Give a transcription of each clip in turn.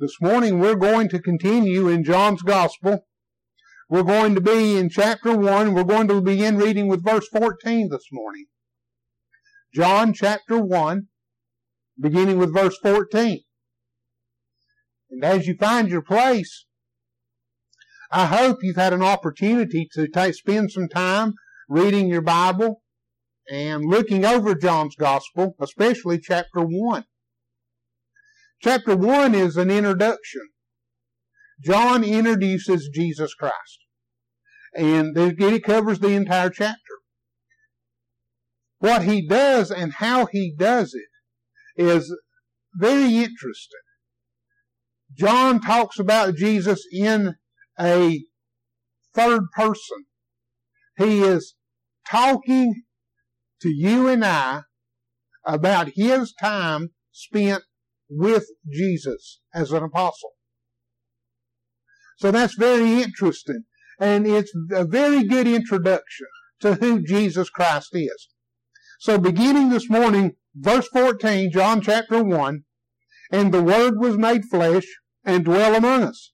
This morning we're going to continue in John's Gospel. We're going to be in chapter 1. We're going to begin reading with verse 14 this morning. John chapter 1, beginning with verse 14. And as you find your place, I hope you've had an opportunity to spend some time reading your Bible and looking over John's Gospel, especially chapter 1. Chapter 1 is an introduction. John introduces Jesus Christ. And it covers the entire chapter. What he does and how he does it is very interesting. John talks about Jesus in a third person. He is talking to you and I about his time spent with Jesus as an apostle. So that's very interesting. And it's a very good introduction to who Jesus Christ is. So beginning this morning, verse 14, John chapter 1, and the Word was made flesh and dwell among us.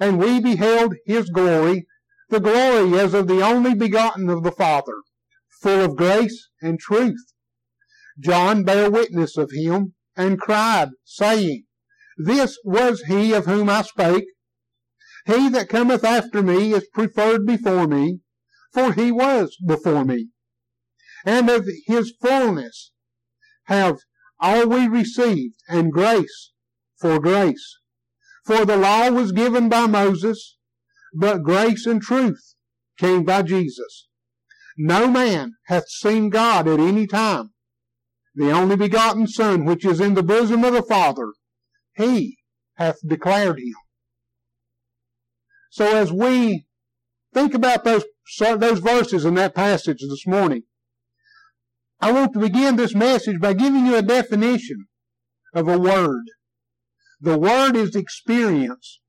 And we beheld his glory, the glory as of the only begotten of the Father, full of grace and truth. John bare witness of him, and cried, saying, This was he of whom I spake. He that cometh after me is preferred before me, for he was before me. And of his fullness have all we received, and grace for grace. For the law was given by Moses, but grace and truth came by Jesus. No man hath seen God at any time the only begotten Son, which is in the bosom of the Father, he hath declared him. So as we think about those, those verses in that passage this morning, I want to begin this message by giving you a definition of a word. The word is experience.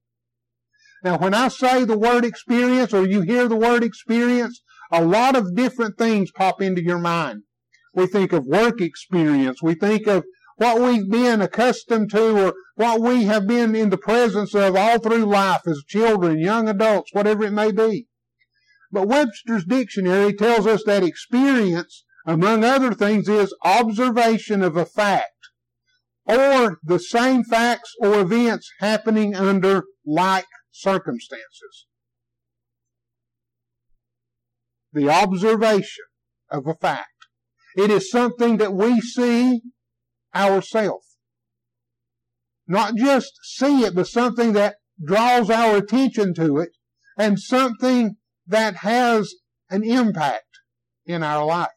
Now, when I say the word experience or you hear the word experience, a lot of different things pop into your mind. We think of work experience. We think of what we've been accustomed to or what we have been in the presence of all through life as children, young adults, whatever it may be. But Webster's dictionary tells us that experience, among other things, is observation of a fact or the same facts or events happening under like circumstances. The observation of a fact. It is something that we see ourselves. Not just see it, but something that draws our attention to it and something that has an impact in our life.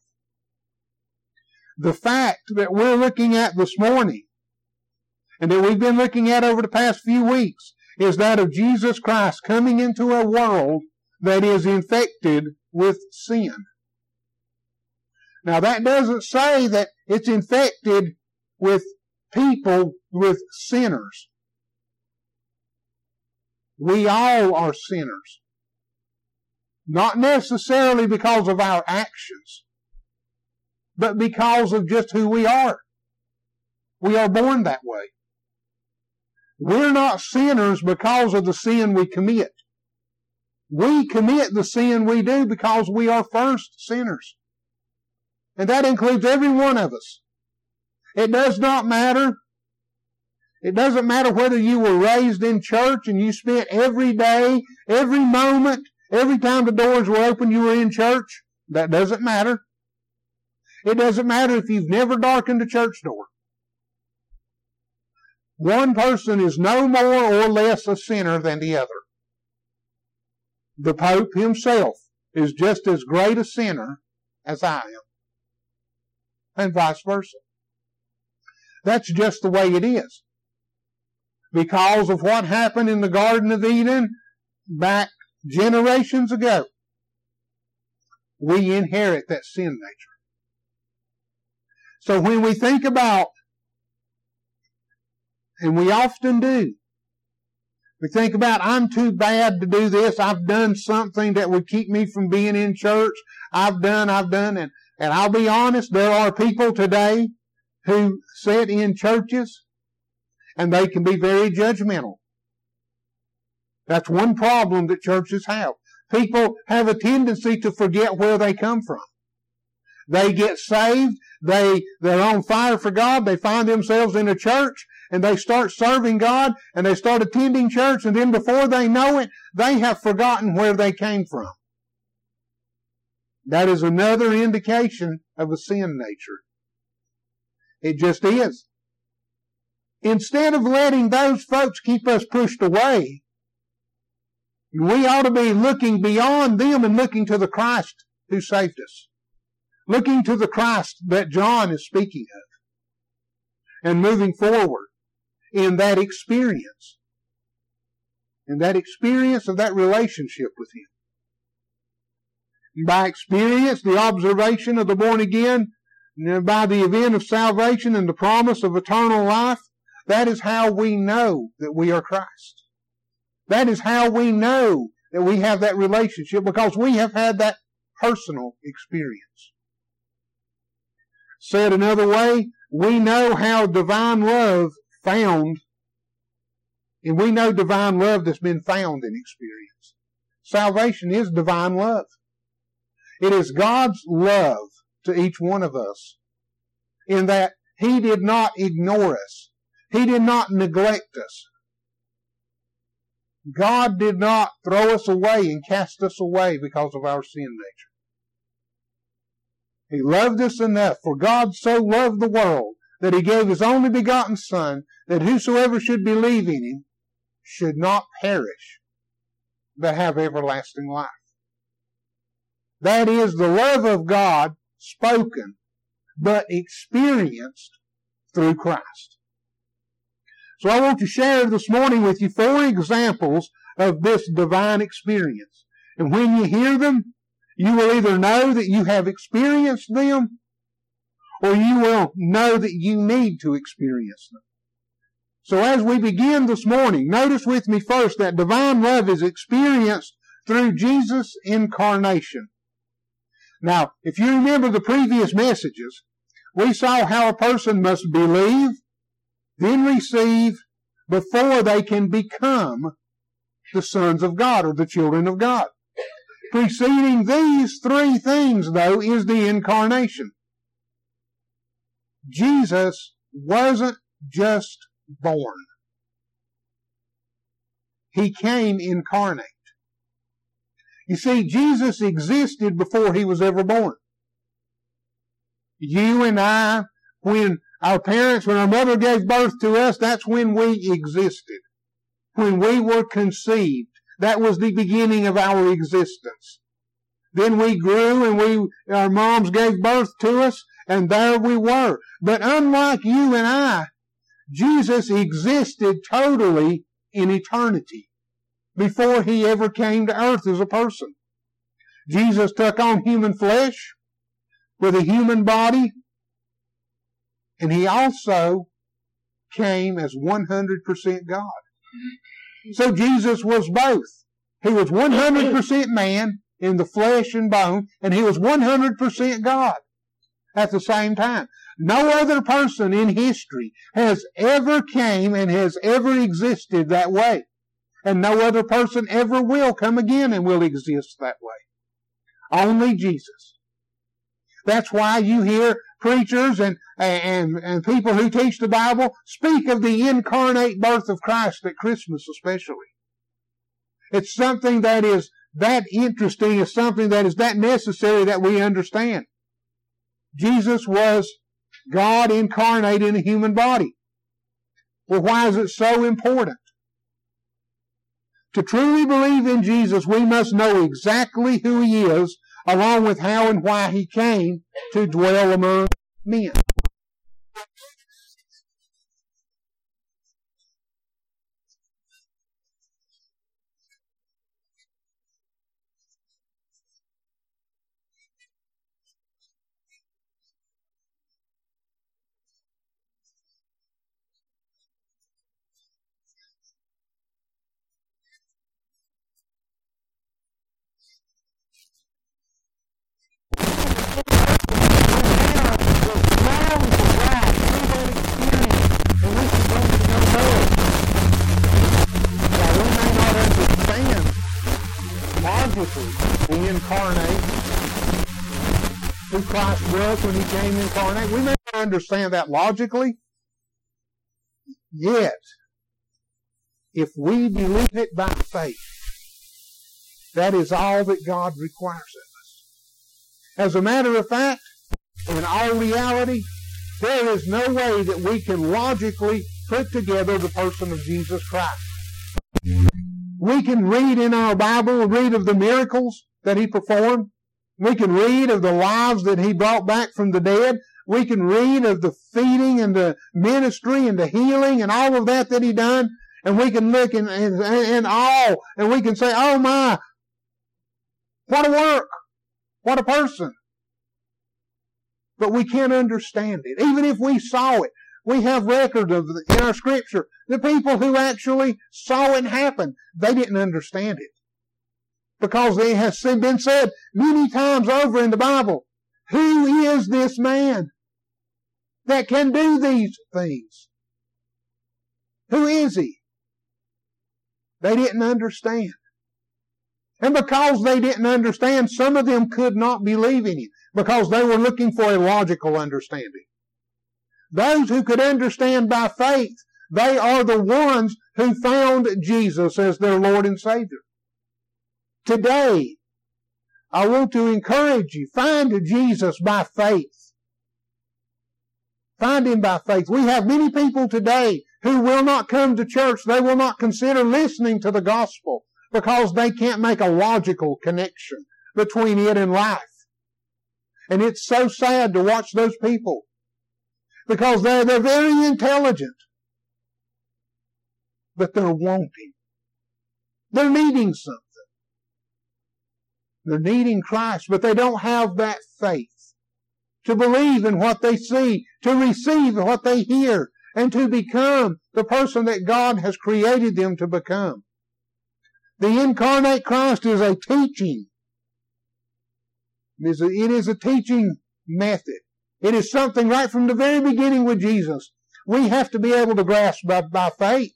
The fact that we're looking at this morning and that we've been looking at over the past few weeks is that of Jesus Christ coming into a world that is infected with sin. Now that doesn't say that it's infected with people with sinners. We all are sinners. Not necessarily because of our actions, but because of just who we are. We are born that way. We're not sinners because of the sin we commit. We commit the sin we do because we are first sinners. And that includes every one of us. It does not matter. It doesn't matter whether you were raised in church and you spent every day, every moment, every time the doors were open, you were in church. That doesn't matter. It doesn't matter if you've never darkened a church door. One person is no more or less a sinner than the other. The Pope himself is just as great a sinner as I am and vice versa. That's just the way it is. Because of what happened in the Garden of Eden back generations ago, we inherit that sin nature. So when we think about, and we often do, we think about, I'm too bad to do this. I've done something that would keep me from being in church. I've done, I've done, and and I'll be honest, there are people today who sit in churches and they can be very judgmental. That's one problem that churches have. People have a tendency to forget where they come from. They get saved, they, they're on fire for God, they find themselves in a church, and they start serving God, and they start attending church, and then before they know it, they have forgotten where they came from. That is another indication of a sin nature. It just is. Instead of letting those folks keep us pushed away, we ought to be looking beyond them and looking to the Christ who saved us. Looking to the Christ that John is speaking of. And moving forward in that experience. In that experience of that relationship with Him by experience, the observation of the born again, by the event of salvation and the promise of eternal life, that is how we know that we are Christ. That is how we know that we have that relationship because we have had that personal experience. Said another way, we know how divine love found, and we know divine love that's been found in experience. Salvation is divine love. It is God's love to each one of us in that He did not ignore us. He did not neglect us. God did not throw us away and cast us away because of our sin nature. He loved us enough, for God so loved the world that he gave his only begotten Son, that whosoever should believe in him should not perish, but have everlasting life. That is the love of God spoken, but experienced through Christ. So I want to share this morning with you four examples of this divine experience. And when you hear them, you will either know that you have experienced them, or you will know that you need to experience them. So as we begin this morning, notice with me first that divine love is experienced through Jesus' incarnation. Now, if you remember the previous messages, we saw how a person must believe, then receive, before they can become the sons of God or the children of God. Preceding these three things, though, is the incarnation. Jesus wasn't just born. He came incarnate. You see, Jesus existed before he was ever born. You and I, when our parents, when our mother gave birth to us, that's when we existed. When we were conceived. That was the beginning of our existence. Then we grew and we, our moms gave birth to us and there we were. But unlike you and I, Jesus existed totally in eternity before he ever came to earth as a person. Jesus took on human flesh with a human body, and he also came as 100% God. So Jesus was both. He was 100% man in the flesh and bone, and he was 100% God at the same time. No other person in history has ever came and has ever existed that way and no other person ever will come again and will exist that way. Only Jesus. That's why you hear preachers and, and, and people who teach the Bible speak of the incarnate birth of Christ at Christmas especially. It's something that is that interesting, it's something that is that necessary that we understand. Jesus was God incarnate in a human body. Well, why is it so important? To truly believe in Jesus, we must know exactly who he is, along with how and why he came to dwell among men. Who Christ was when he came incarnate. We may not understand that logically, yet, if we believe it by faith, that is all that God requires of us. As a matter of fact, in all reality, there is no way that we can logically put together the person of Jesus Christ. We can read in our Bible, read of the miracles that he performed. We can read of the lives that he brought back from the dead. We can read of the feeding and the ministry and the healing and all of that that he done. And we can look in, in, in awe and we can say, oh my, what a work. What a person. But we can't understand it. Even if we saw it, we have record of in our scripture the people who actually saw it happen. They didn't understand it because it has been said many times over in the Bible. Who is this man that can do these things? Who is he? They didn't understand. And because they didn't understand, some of them could not believe in him because they were looking for a logical understanding. Those who could understand by faith, they are the ones who found Jesus as their Lord and Savior. Today, I want to encourage you, find Jesus by faith. Find Him by faith. We have many people today who will not come to church. They will not consider listening to the gospel because they can't make a logical connection between it and life. And it's so sad to watch those people because they're, they're very intelligent. But they're wanting. They're needing something. They're needing Christ, but they don't have that faith to believe in what they see, to receive what they hear, and to become the person that God has created them to become. The incarnate Christ is a teaching. It is a, it is a teaching method. It is something right from the very beginning with Jesus. We have to be able to grasp by, by faith.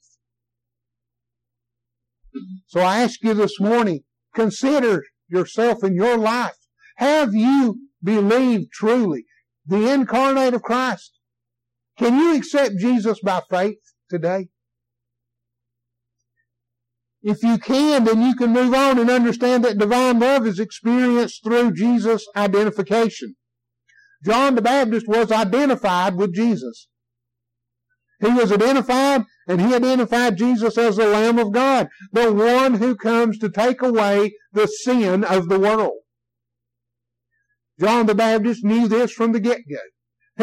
So I ask you this morning, consider yourself in your life. Have you believed truly the incarnate of Christ? Can you accept Jesus by faith today? If you can, then you can move on and understand that divine love is experienced through Jesus' identification. John the Baptist was identified with Jesus. He was identified, and he identified Jesus as the Lamb of God, the one who comes to take away the sin of the world. John the Baptist knew this from the get-go.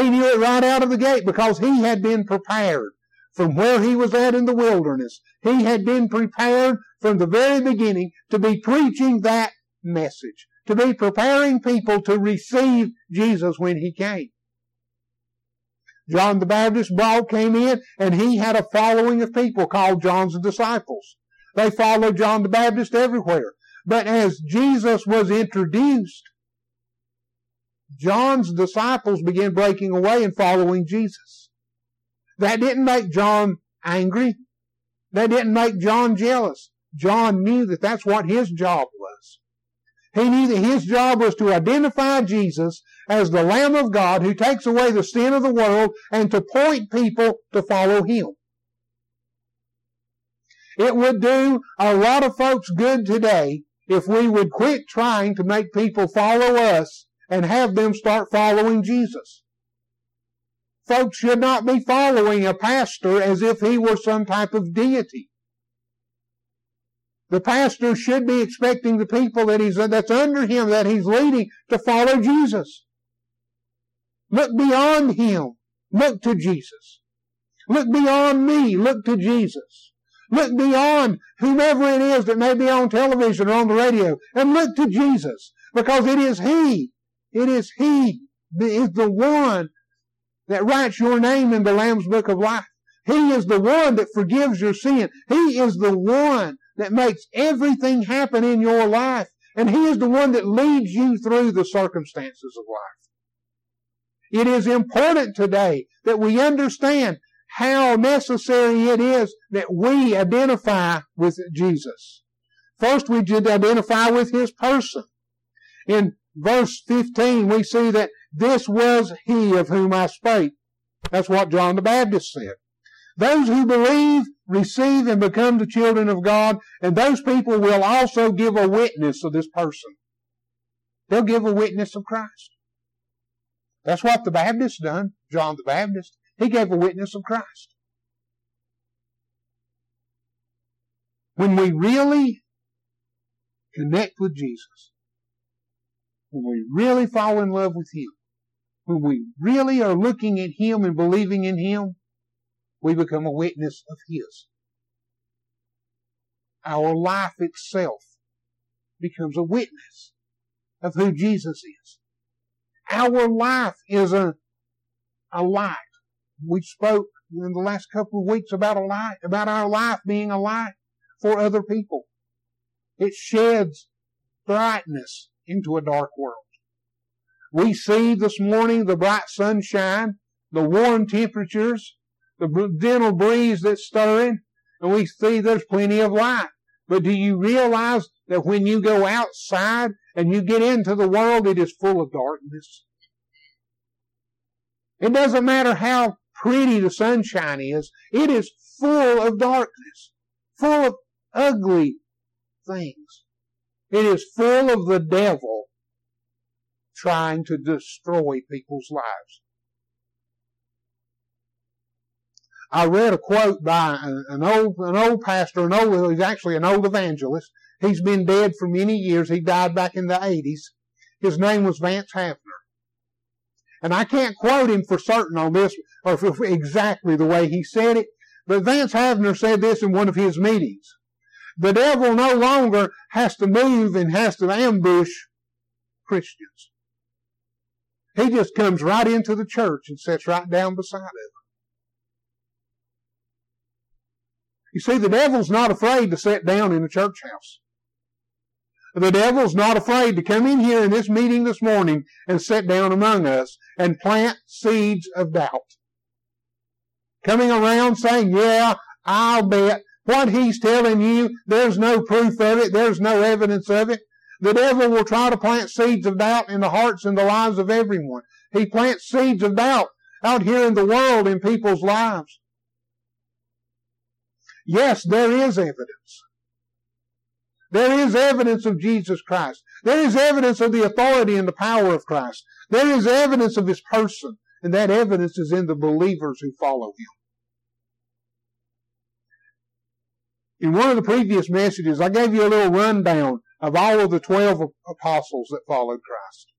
He knew it right out of the gate because he had been prepared from where he was at in the wilderness. He had been prepared from the very beginning to be preaching that message to be preparing people to receive Jesus when he came. John the Baptist brought, came in, and he had a following of people called John's disciples. They followed John the Baptist everywhere. But as Jesus was introduced, John's disciples began breaking away and following Jesus. That didn't make John angry. That didn't make John jealous. John knew that that's what his job was. He knew that his job was to identify Jesus as the Lamb of God who takes away the sin of the world and to point people to follow him. It would do a lot of folks good today if we would quit trying to make people follow us and have them start following Jesus. Folks should not be following a pastor as if he were some type of deity. The pastor should be expecting the people that he's, that's under him, that he's leading, to follow Jesus. Look beyond him. Look to Jesus. Look beyond me. Look to Jesus. Look beyond whomever it is that may be on television or on the radio and look to Jesus because it is He. It is He is the one that writes your name in the Lamb's Book of Life. He is the one that forgives your sin. He is the one that makes everything happen in your life. And He is the one that leads you through the circumstances of life. It is important today that we understand how necessary it is that we identify with Jesus. First, we did identify with his person. In verse 15, we see that this was he of whom I spake. That's what John the Baptist said. Those who believe, receive, and become the children of God, and those people will also give a witness of this person. They'll give a witness of Christ. That's what the Baptist done, John the Baptist. He gave a witness of Christ. When we really connect with Jesus, when we really fall in love with Him, when we really are looking at Him and believing in Him, we become a witness of His. Our life itself becomes a witness of who Jesus is. Our life is a, a light. We spoke in the last couple of weeks about a light, about our life being a light for other people. It sheds brightness into a dark world. We see this morning the bright sunshine, the warm temperatures, the gentle breeze that's stirring, and we see there's plenty of light. But do you realize that when you go outside and you get into the world, it is full of darkness? It doesn't matter how pretty the sunshine is, it is full of darkness, full of ugly things. It is full of the devil trying to destroy people's lives. I read a quote by an old an old pastor, an old he's actually an old evangelist. He's been dead for many years. He died back in the 80s. His name was Vance Havner. And I can't quote him for certain on this or for exactly the way he said it, but Vance Havner said this in one of his meetings. The devil no longer has to move and has to ambush Christians. He just comes right into the church and sits right down beside it. You see, the devil's not afraid to sit down in a church house. The devil's not afraid to come in here in this meeting this morning and sit down among us and plant seeds of doubt. Coming around saying, yeah, I'll bet. What he's telling you, there's no proof of it. There's no evidence of it. The devil will try to plant seeds of doubt in the hearts and the lives of everyone. He plants seeds of doubt out here in the world in people's lives. Yes, there is evidence. There is evidence of Jesus Christ. There is evidence of the authority and the power of Christ. There is evidence of His person, and that evidence is in the believers who follow Him. In one of the previous messages, I gave you a little rundown of all of the 12 apostles that followed Christ.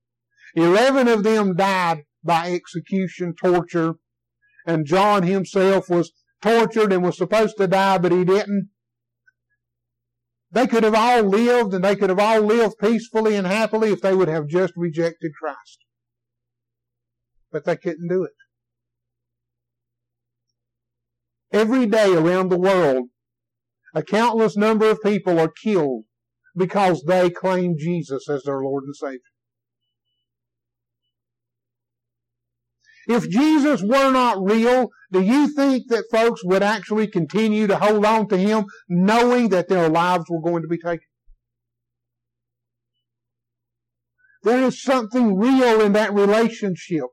11 of them died by execution, torture, and John himself was tortured and was supposed to die, but he didn't. They could have all lived and they could have all lived peacefully and happily if they would have just rejected Christ. But they couldn't do it. Every day around the world, a countless number of people are killed because they claim Jesus as their Lord and Savior. If Jesus were not real, do you think that folks would actually continue to hold on to Him knowing that their lives were going to be taken? There is something real in that relationship.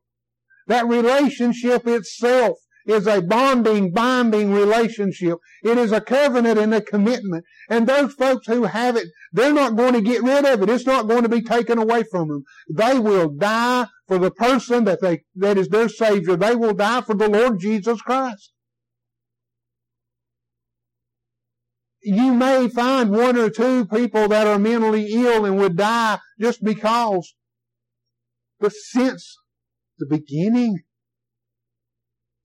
That relationship itself is a bonding, binding relationship. It is a covenant and a commitment. And those folks who have it, they're not going to get rid of it. It's not going to be taken away from them. They will die for the person that they, that is their Savior. They will die for the Lord Jesus Christ. You may find one or two people that are mentally ill and would die just because. But since the beginning,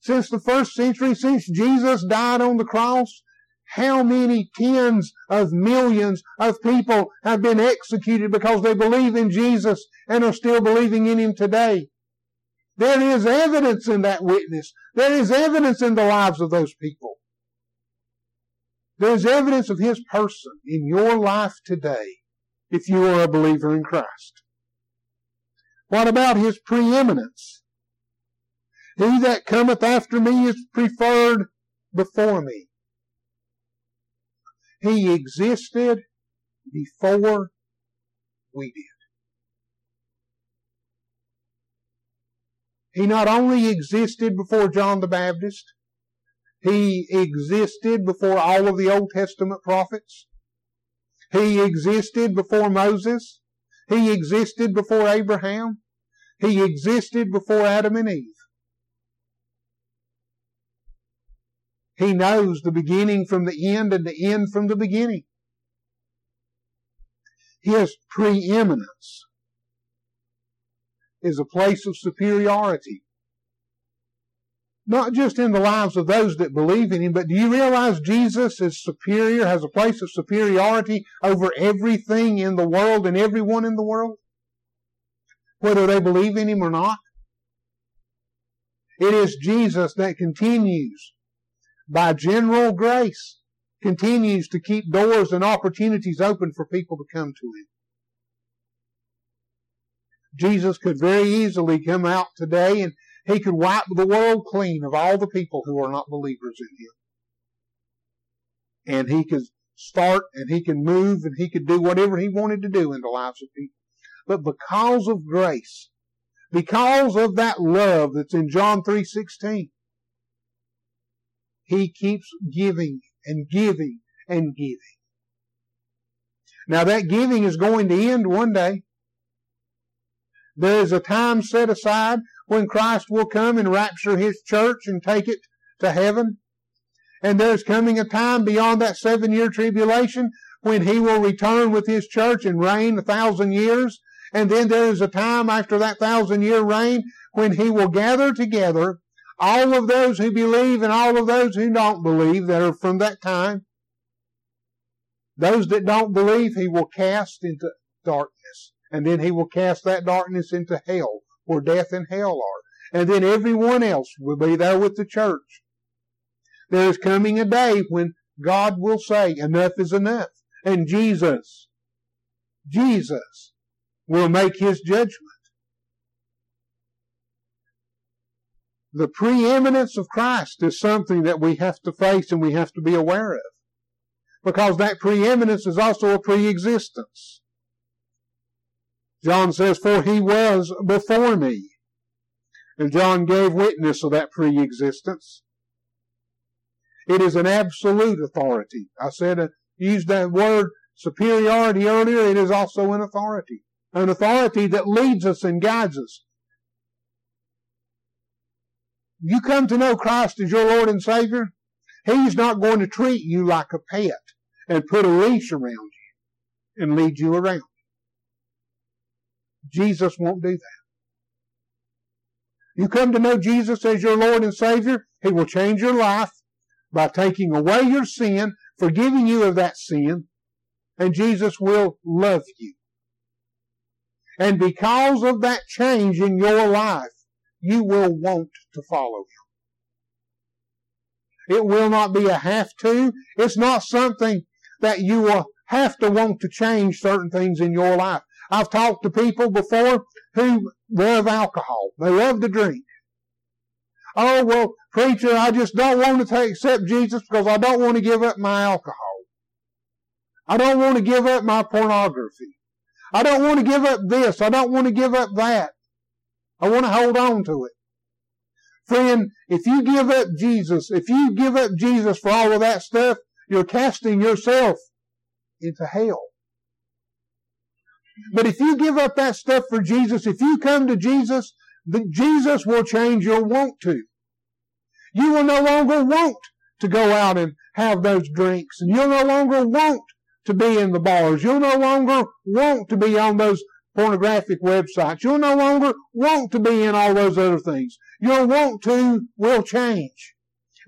since the first century, since Jesus died on the cross, how many tens of millions of people have been executed because they believe in Jesus and are still believing in Him today? There is evidence in that witness. There is evidence in the lives of those people. There's evidence of His person in your life today if you are a believer in Christ. What about His preeminence? He that cometh after me is preferred before me. He existed before we did. He not only existed before John the Baptist, he existed before all of the Old Testament prophets. He existed before Moses. He existed before Abraham. He existed before Adam and Eve. He knows the beginning from the end and the end from the beginning. His preeminence is a place of superiority. Not just in the lives of those that believe in Him, but do you realize Jesus is superior, has a place of superiority over everything in the world and everyone in the world? Whether they believe in Him or not? It is Jesus that continues, by general grace, continues to keep doors and opportunities open for people to come to Him. Jesus could very easily come out today and he could wipe the world clean of all the people who are not believers in him. And he could start and he could move and he could do whatever he wanted to do in the lives of people. But because of grace, because of that love that's in John 3:16, he keeps giving and giving and giving. Now that giving is going to end one day. There is a time set aside when Christ will come and rapture his church and take it to heaven. And there's coming a time beyond that seven year tribulation when he will return with his church and reign a thousand years. And then there is a time after that thousand year reign when he will gather together all of those who believe and all of those who don't believe that are from that time. Those that don't believe, he will cast into darkness and then he will cast that darkness into hell, where death and hell are. And then everyone else will be there with the church. There is coming a day when God will say, enough is enough. And Jesus, Jesus will make his judgment. The preeminence of Christ is something that we have to face and we have to be aware of. Because that preeminence is also a preexistence. John says, For he was before me. And John gave witness of that pre-existence. It is an absolute authority. I said, uh, used that word superiority earlier. It is also an authority. An authority that leads us and guides us. You come to know Christ as your Lord and Savior. He's not going to treat you like a pet and put a leash around you and lead you around. Jesus won't do that. You come to know Jesus as your Lord and Savior, He will change your life by taking away your sin, forgiving you of that sin, and Jesus will love you. And because of that change in your life, you will want to follow Him. It will not be a have to. It's not something that you will have to want to change certain things in your life. I've talked to people before who love alcohol. They love to drink. Oh, well, preacher, I just don't want to take, accept Jesus because I don't want to give up my alcohol. I don't want to give up my pornography. I don't want to give up this. I don't want to give up that. I want to hold on to it. Friend, if you give up Jesus, if you give up Jesus for all of that stuff, you're casting yourself into hell. But if you give up that stuff for Jesus, if you come to Jesus, Jesus will change your want to. You will no longer want to go out and have those drinks, and you'll no longer want to be in the bars. You'll no longer want to be on those pornographic websites. You'll no longer want to be in all those other things. Your want to will change.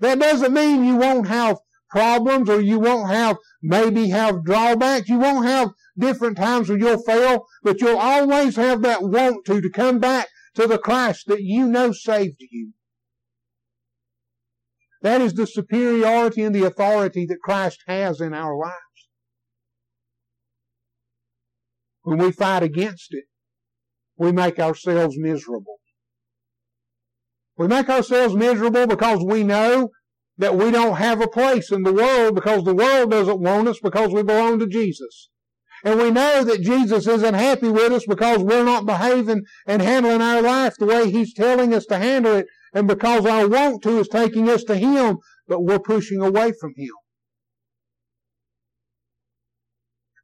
That doesn't mean you won't have problems or you won't have, maybe have drawbacks. You won't have different times where you'll fail, but you'll always have that want to, to come back to the Christ that you know saved you. That is the superiority and the authority that Christ has in our lives. When we fight against it, we make ourselves miserable. We make ourselves miserable because we know that we don't have a place in the world because the world doesn't want us because we belong to Jesus. And we know that Jesus isn't happy with us because we're not behaving and handling our life the way He's telling us to handle it, and because our want to is taking us to Him, but we're pushing away from Him.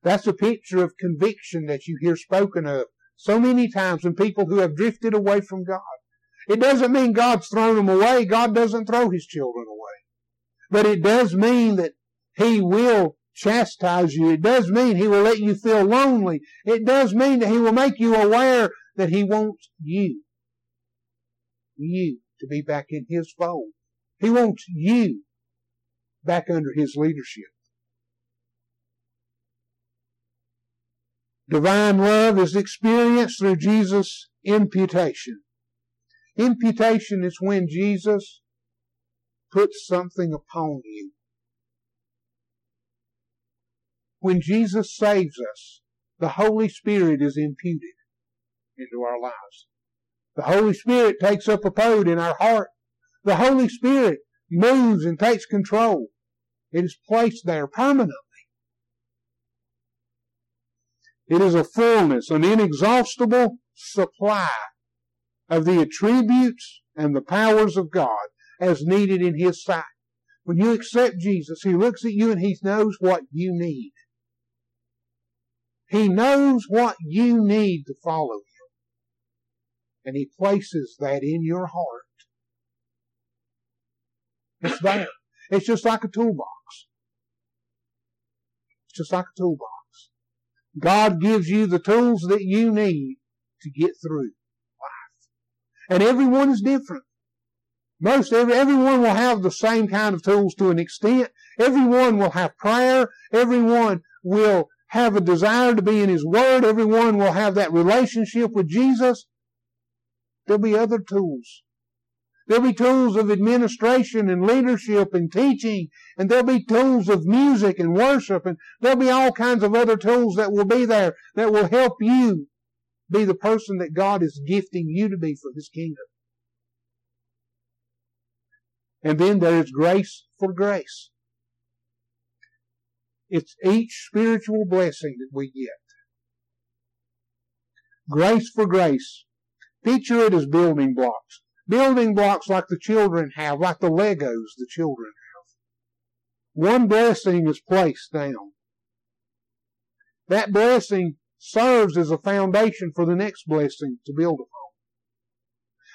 That's a picture of conviction that you hear spoken of so many times in people who have drifted away from God. It doesn't mean God's thrown them away. God doesn't throw His children away. But it does mean that He will chastise you. It does mean He will let you feel lonely. It does mean that He will make you aware that He wants you, you, to be back in His fold. He wants you back under His leadership. Divine love is experienced through Jesus' imputation. Imputation is when Jesus puts something upon you. When Jesus saves us, the Holy Spirit is imputed into our lives. The Holy Spirit takes up a abode in our heart. The Holy Spirit moves and takes control. It is placed there permanently. It is a fullness, an inexhaustible supply of the attributes and the powers of God as needed in His sight. When you accept Jesus, He looks at you and He knows what you need. He knows what you need to follow Him. And He places that in your heart. It's there. It's just like a toolbox. It's just like a toolbox. God gives you the tools that you need to get through life. And everyone is different. Most every, everyone will have the same kind of tools to an extent. Everyone will have prayer. Everyone will have a desire to be in His Word. Everyone will have that relationship with Jesus. There'll be other tools There'll be tools of administration and leadership and teaching, and there'll be tools of music and worship, and there'll be all kinds of other tools that will be there that will help you be the person that God is gifting you to be for His kingdom. And then there is grace for grace. It's each spiritual blessing that we get. Grace for grace. Picture it as building blocks building blocks like the children have, like the Legos the children have. One blessing is placed down. That blessing serves as a foundation for the next blessing to build upon.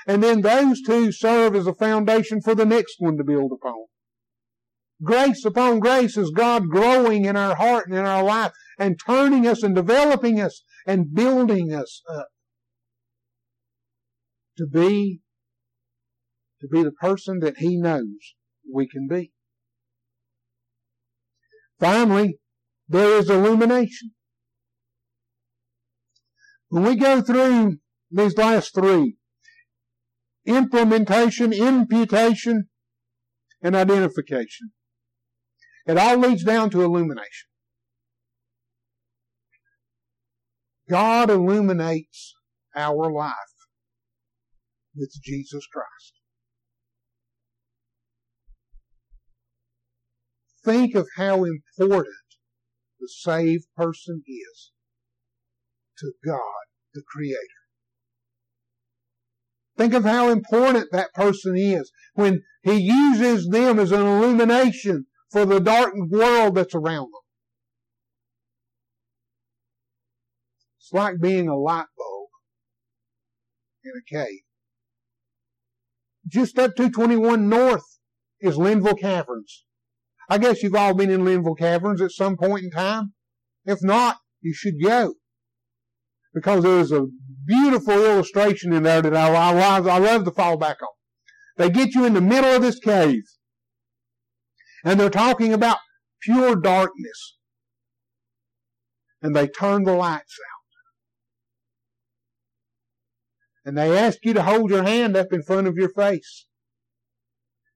And then those two serve as a foundation for the next one to build upon. Grace upon grace is God growing in our heart and in our life and turning us and developing us and building us up to be to be the person that He knows we can be. Finally, there is illumination. When we go through these last three, implementation, imputation, and identification, it all leads down to illumination. God illuminates our life with Jesus Christ. Think of how important the saved person is to God, the Creator. Think of how important that person is when He uses them as an illumination for the darkened world that's around them. It's like being a light bulb in a cave. Just up 221 north is Linville Caverns. I guess you've all been in Linville Caverns at some point in time. If not, you should go. Because there's a beautiful illustration in there that I, I, I love to fall back on. They get you in the middle of this cave. And they're talking about pure darkness. And they turn the lights out. And they ask you to hold your hand up in front of your face.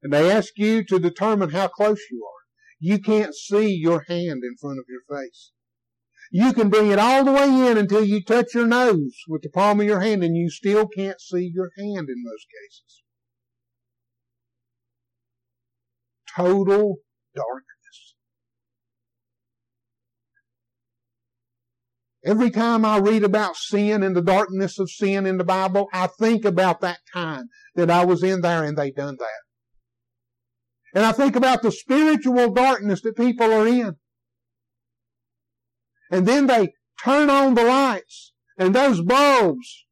And they ask you to determine how close you are. You can't see your hand in front of your face. You can bring it all the way in until you touch your nose with the palm of your hand and you still can't see your hand in most cases. Total darkness. Every time I read about sin and the darkness of sin in the Bible, I think about that time that I was in there and they done that. And I think about the spiritual darkness that people are in. And then they turn on the lights and those bulbs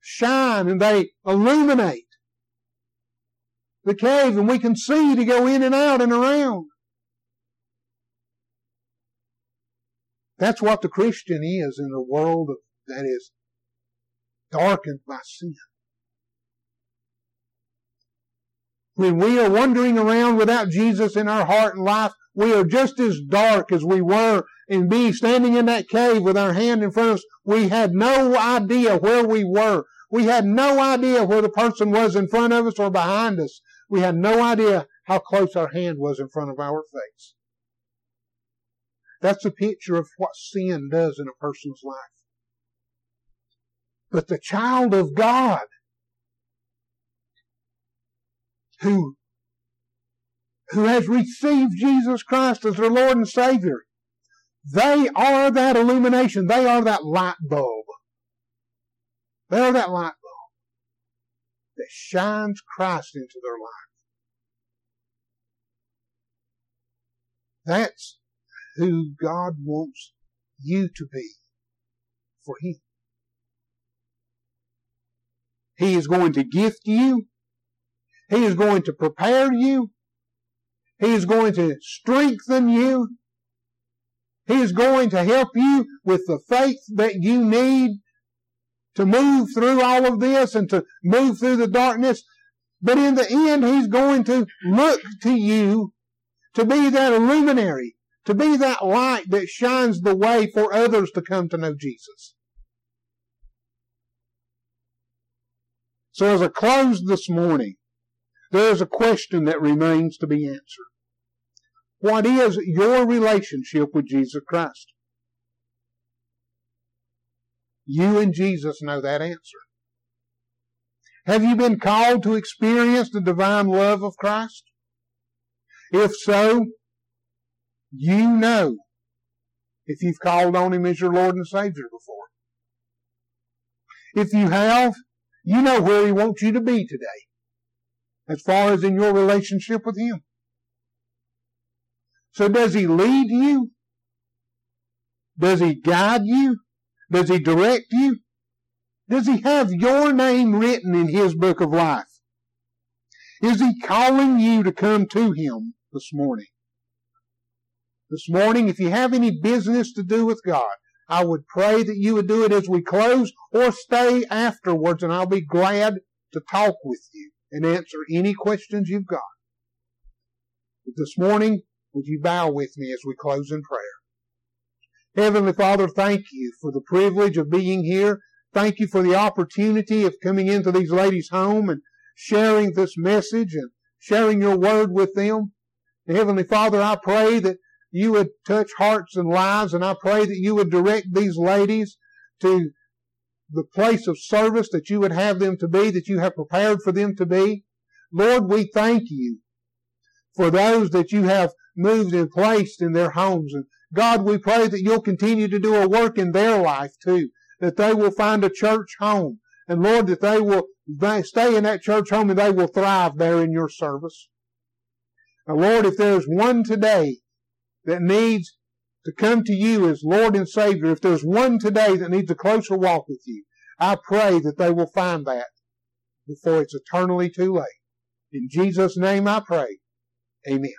shine and they illuminate the cave and we can see to go in and out and around. That's what the Christian is in a world that is darkened by sin. When we are wandering around without Jesus in our heart and life, we are just as dark as we were in being standing in that cave with our hand in front of us. We had no idea where we were. We had no idea where the person was in front of us or behind us. We had no idea how close our hand was in front of our face. That's a picture of what sin does in a person's life. But the child of God who, who has received Jesus Christ as their Lord and Savior, they are that illumination. They are that light bulb. They are that light bulb that shines Christ into their life. That's who God wants you to be for Him. He is going to gift you. He is going to prepare you. He is going to strengthen you. He is going to help you with the faith that you need to move through all of this and to move through the darkness. But in the end, He's going to look to you to be that luminary, to be that light that shines the way for others to come to know Jesus. So as I close this morning, there is a question that remains to be answered. What is your relationship with Jesus Christ? You and Jesus know that answer. Have you been called to experience the divine love of Christ? If so, you know if you've called on Him as your Lord and Savior before. If you have, you know where He wants you to be today, as far as in your relationship with Him. So does He lead you? Does He guide you? Does He direct you? Does He have your name written in His book of life? Is He calling you to come to Him this morning? This morning, if you have any business to do with God, I would pray that you would do it as we close or stay afterwards, and I'll be glad to talk with you and answer any questions you've got. But this morning, would you bow with me as we close in prayer? Heavenly Father, thank you for the privilege of being here. Thank you for the opportunity of coming into these ladies' home and sharing this message and sharing your word with them. Heavenly Father, I pray that you would touch hearts and lives, and I pray that you would direct these ladies to the place of service that you would have them to be, that you have prepared for them to be. Lord, we thank you for those that you have moved and placed in their homes. And God, we pray that you'll continue to do a work in their life too, that they will find a church home. And Lord, that they will stay in that church home and they will thrive there in your service. Now, Lord, if there's one today that needs to come to you as Lord and Savior, if there's one today that needs a closer walk with you, I pray that they will find that before it's eternally too late. In Jesus' name I pray. Amen.